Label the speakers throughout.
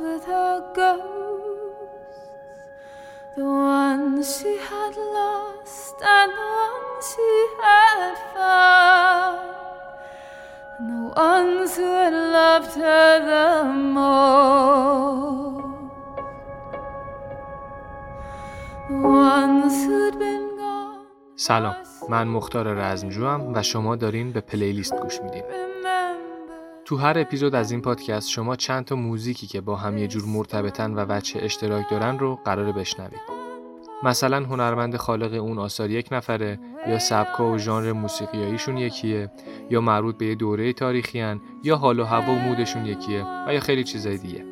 Speaker 1: with her ghosts, the ones she had lost and the ones she had found, and the ones who had loved her the most. The ones who'd been gone.
Speaker 2: سلام من مختار رزمجوام و شما دارین به پلیلیست گوش میدین. تو هر اپیزود از این پادکست شما چند تا موزیکی که با هم یه جور مرتبطن و وجه اشتراک دارن رو قراره بشنوید. مثلا هنرمند خالق اون آثار یک نفره یا سبکا و ژانر موسیقیاییشون یکیه یا مربوط به یه دوره تاریخی هن، یا حال و هوا و مودشون یکیه و یا خیلی چیزای دیگه.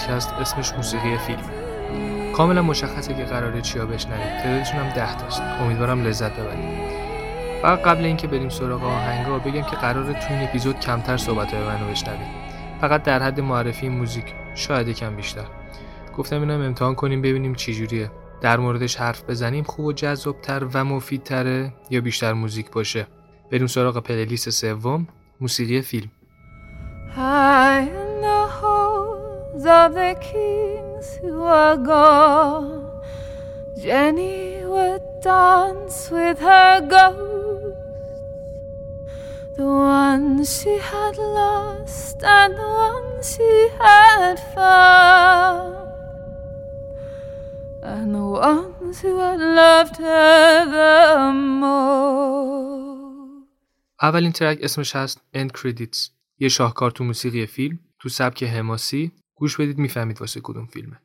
Speaker 2: پادکست اسمش موسیقی فیلم. کاملا مشخصه که قراره چیا بشنوید تعدادشون هم ده تاست. امیدوارم لذت ببرید. فقط قبل اینکه بریم سراغ آهنگا بگم که قراره تو این اپیزود کمتر صحبت های منو بشنوید فقط در حد معرفی موزیک شاید یکم بیشتر. گفتم اینم امتحان کنیم ببینیم چی جوریه. در موردش حرف بزنیم خوب و جذابتر و مفیدتره یا بیشتر موزیک باشه. بریم سراغ پلیلیست سوم موسیقی فیلم.
Speaker 1: Of the kings who are gone, Jenny would dance with her ghosts, the ones she had lost and the ones she had found, and the ones who had loved her the most.
Speaker 2: اولین ترک اسمش هست End Credits یه شاهکار تو موسیقی فیلم تو سبک حماسی گوش بدید می‌فهمید واسه کدوم فیلمه.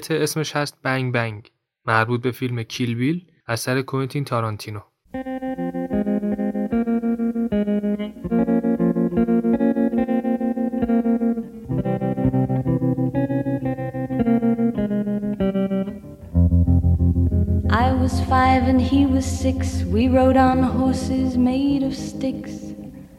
Speaker 2: قطعه اسمش هست بنگ بنگ مربوط به فیلم کیل بیل اثر کوینتین تارانتینو
Speaker 3: I was five and he was six. We rode on horses made of sticks.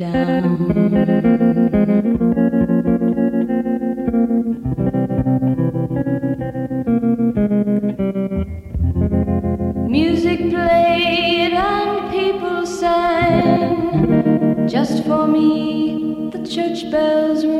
Speaker 3: down. Music played and people sang. Just for me, the church bells rang.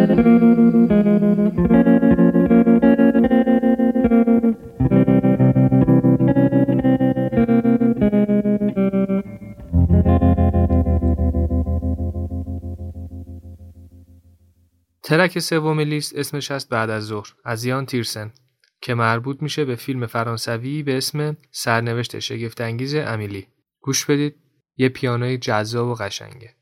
Speaker 2: ترک سوم لیست اسمش هست بعد از ظهر از یان تیرسن که مربوط میشه به فیلم فرانسوی به اسم سرنوشت شگفتانگیز امیلی. گوش بدید یه پیانوی جذاب و قشنگه.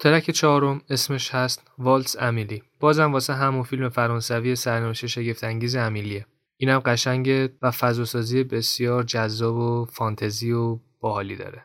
Speaker 2: ترک چهارم اسمش هست والتس امیلی. بازم واسه همون فیلم فرانسوی سرنوشت شگفت انگیز امیلیه. اینم قشنگه و فضاسازی بسیار جذاب و فانتزی و باحالی داره.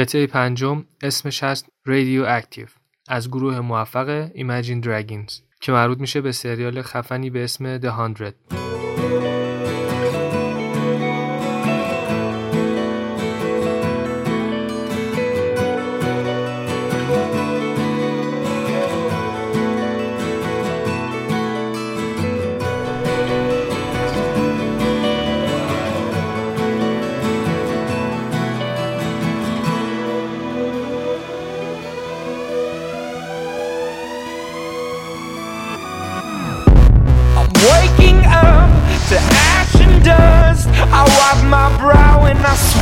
Speaker 2: قطعه پنجم اسمش هست رادیو اکتیو از گروه موفق ایمجین دراگینز که مربوط میشه به سریال خفنی به اسم The 100
Speaker 4: age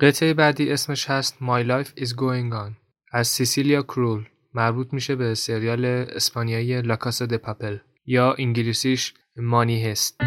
Speaker 5: قطعه بعدی اسمش هست My Life is Going On. از سیسیلیا کرول. مربوط میشه به سریال اسپانیایی لاکاسا د پاپل یا انگلیسیش مانی هست.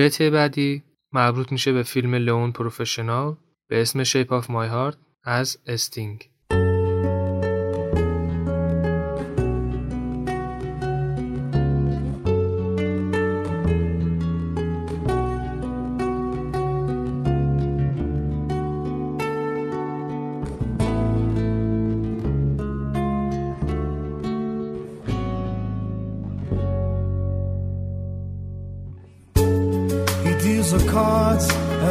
Speaker 5: قطعه بعدی مربوط میشه به فیلم لون پروفشنال به اسم شیپ آف مای هارت از استینگ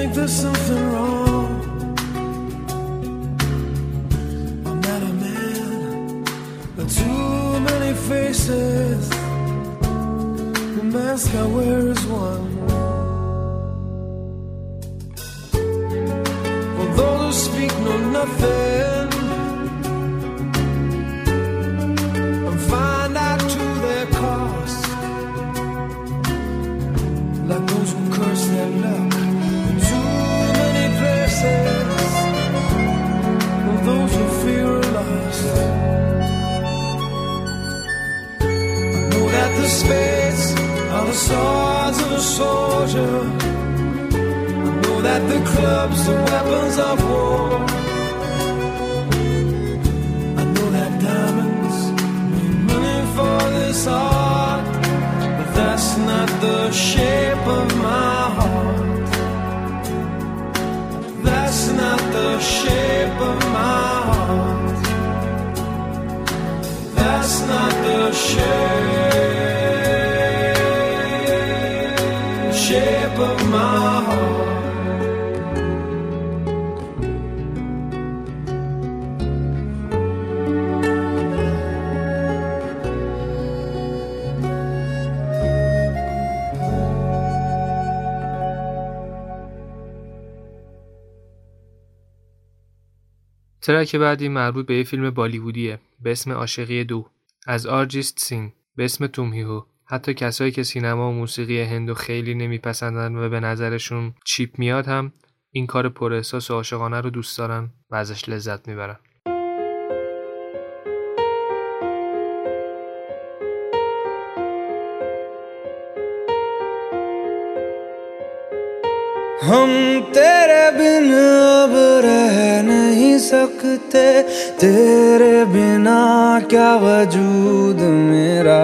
Speaker 6: think there's something wrong. I'm not a man, but too many faces. The mask I wear is one.
Speaker 2: ترک بعدی مربوط به یه فیلم بالیوودیه به اسم عاشقی دو. از آرجیست سینگ به اسم تومهیهو. حتی کسایی که سینما و موسیقی هندو خیلی نمیپسندن و به نظرشون چیپ میاد هم این کار پر احساس و عاشقانه رو دوست دارن و ازش لذت می‌برن.
Speaker 7: हम तेरे बिन अब रह नहीं सकते। तेरे बिना क्या वजूद मेरा?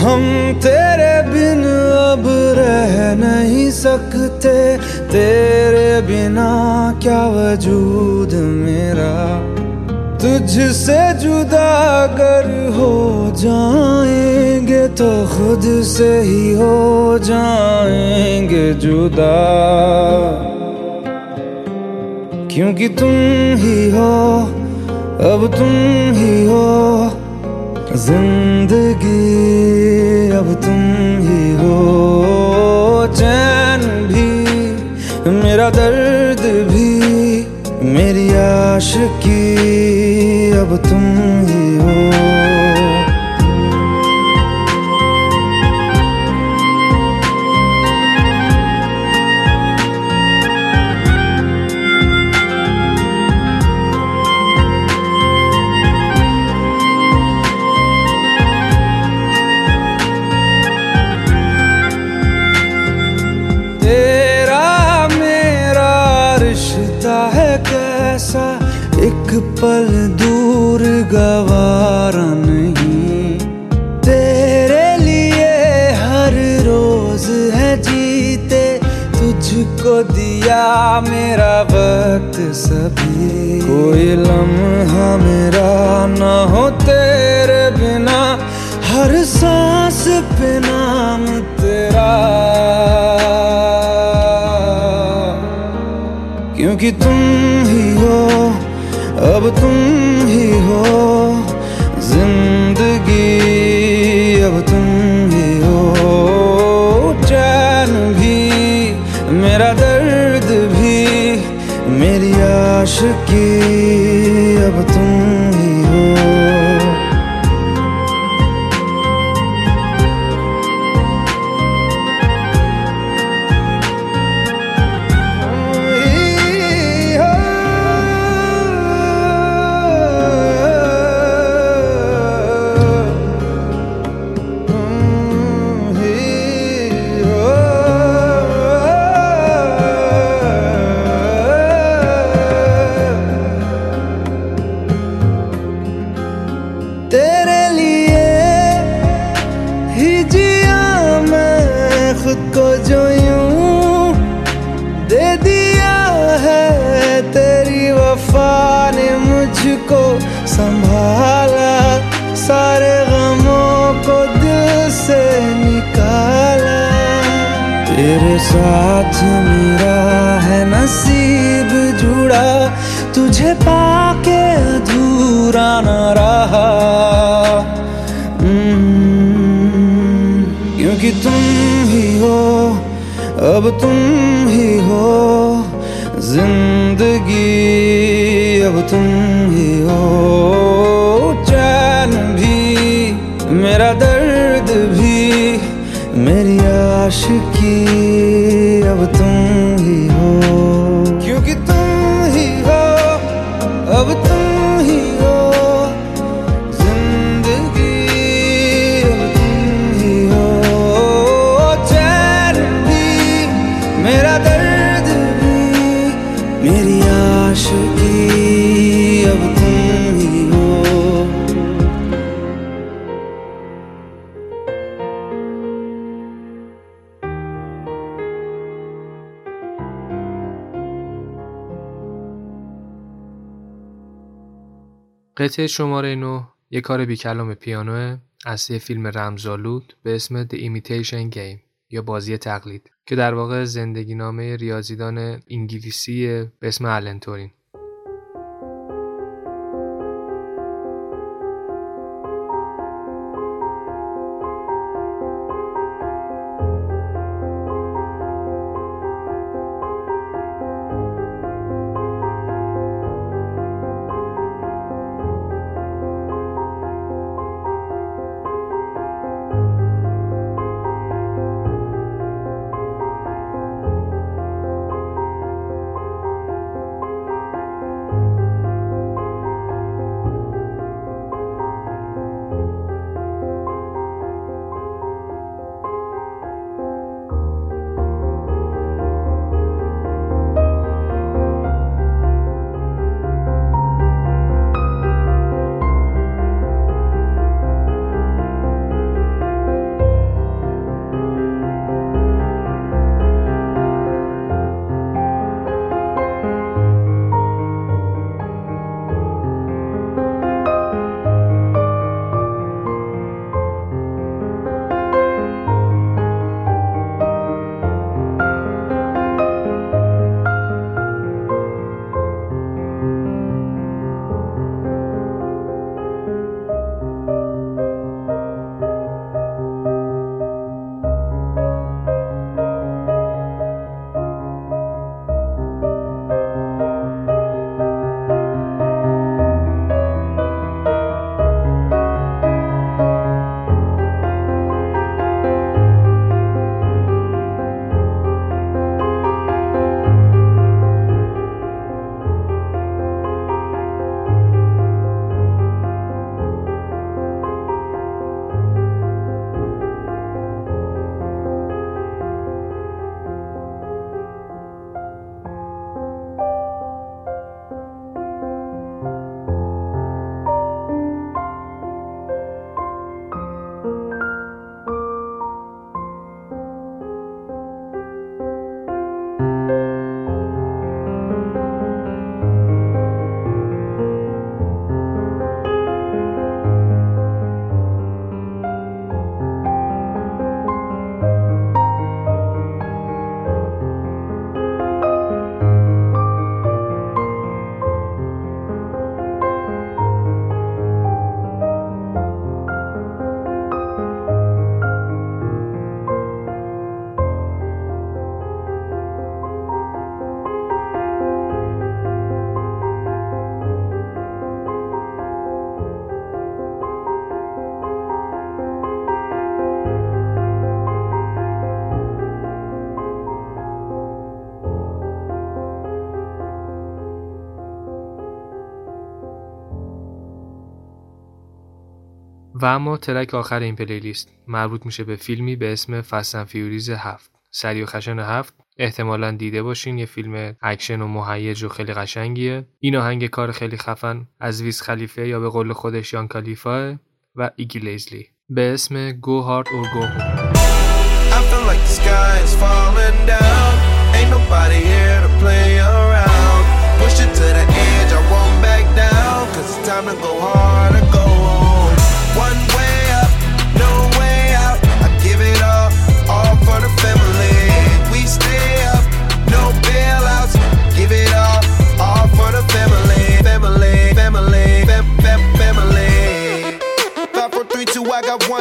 Speaker 7: हम तेरे बिन अब रह नहीं सकते। तेरे बिना क्या वजूद मेरा? तुझसे जुदा अगर हो जाएँगे तो खुद से ही हो जाएँगे जुदा। क्योंकि तुम ही हो, अब तुम ही हो, ज़िंदगी अब तुम ही हो। चैन भी मेरा दर्द भी मेरी आशिकी अब तुम ही हो। पल दूर गवारा नहीं। तेरे लिए हर रोज है जीते, तुझको दिया मेरा वक्त सभी। कोई लम्हा मेरा ना हो तेरे बिना, हर सांस पे नाम तेरा। क्योंकि तुम ही हो अब तुम
Speaker 2: قطعه شماره 9 یک کار بیکلام پیانوه اصلی فیلم رمزآلود به اسم The Imitation Game یا بازی تقلید که در واقع زندگی نامه ریاضیدان انگلیسی به اسم آلن
Speaker 8: و اما ترک آخر این پلیلیست مربوط میشه به فیلمی به اسم فستن فیوریز هفت. سری و خشن هفت. احتمالا دیده باشین یه فیلم اکشن و مهیج و خیلی قشنگیه. این آهنگ کار خیلی خفن. از ویز خلیفه یا به قول خودش یان کالیفا و ایگی لیزلی. به اسم گو هارد اور گو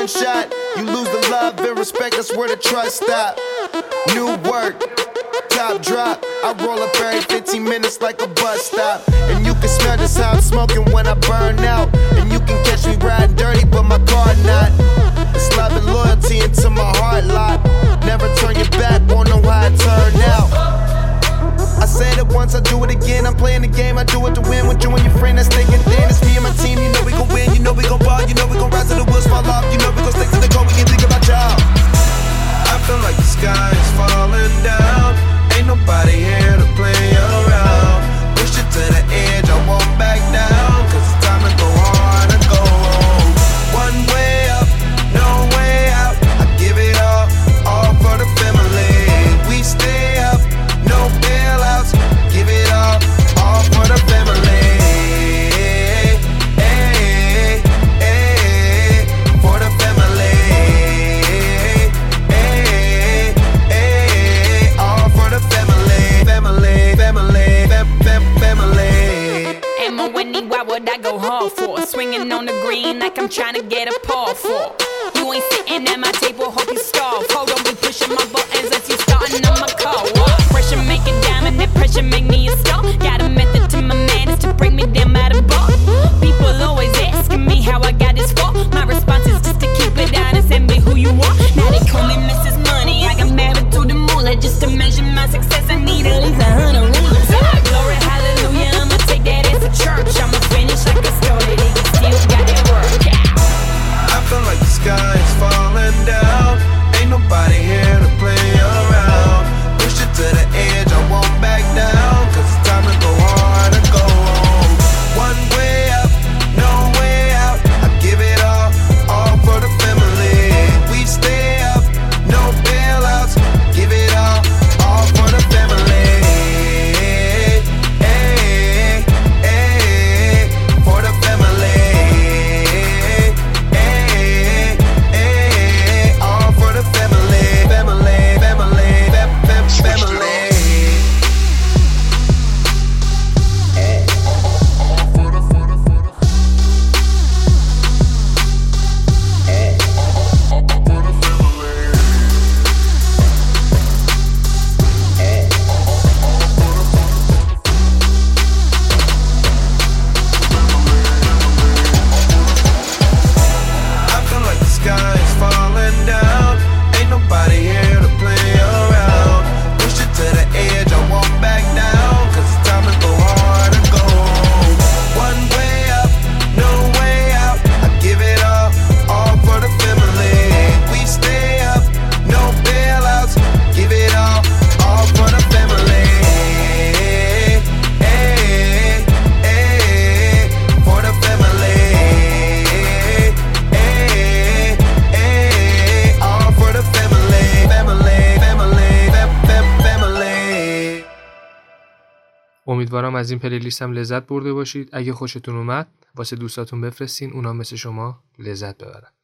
Speaker 8: shot. You lose the love and respect, that's where the trust stop. New work, top drop. I roll up every 15 minutes like a bus stop. And you can smell just how I'm smoking when I burn out. And you can catch me riding dirty, but my car not. It's love and loyalty into my heart lot. Never turn your back, won't know how it turned out. I said it once, I do it again. I'm playing the game, I do it to win. With you and your friend that's thinking, then it's me and my team. You know we gon' win, you know we gon' ball, you know we gon' rise to the wheels fall off. You know we gon' stick to the goal, we can think about y'all. I feel like the sky is falling down. Ain't nobody here to play around. Push it to the edge, I won't back down. Cause it's time to go hard and go home. One way
Speaker 9: like I'm trying to get a paw for. You ain't sitting at my table, hope you starve. Hold on, be pushing my buttons as you starting on my car. Pressure make a diamond, that pressure make me a star. Got a method to my madness to bring me down by the bar. People always asking me how I got this far. My response is just to keep it honest and be who you are. Now they call me Mrs. Money. I got married to the moolah just to
Speaker 8: این پلیلیست هم لذت برده باشید. اگه خوشتون اومد واسه دوستاتون بفرستین اونا مثل شما لذت ببرن.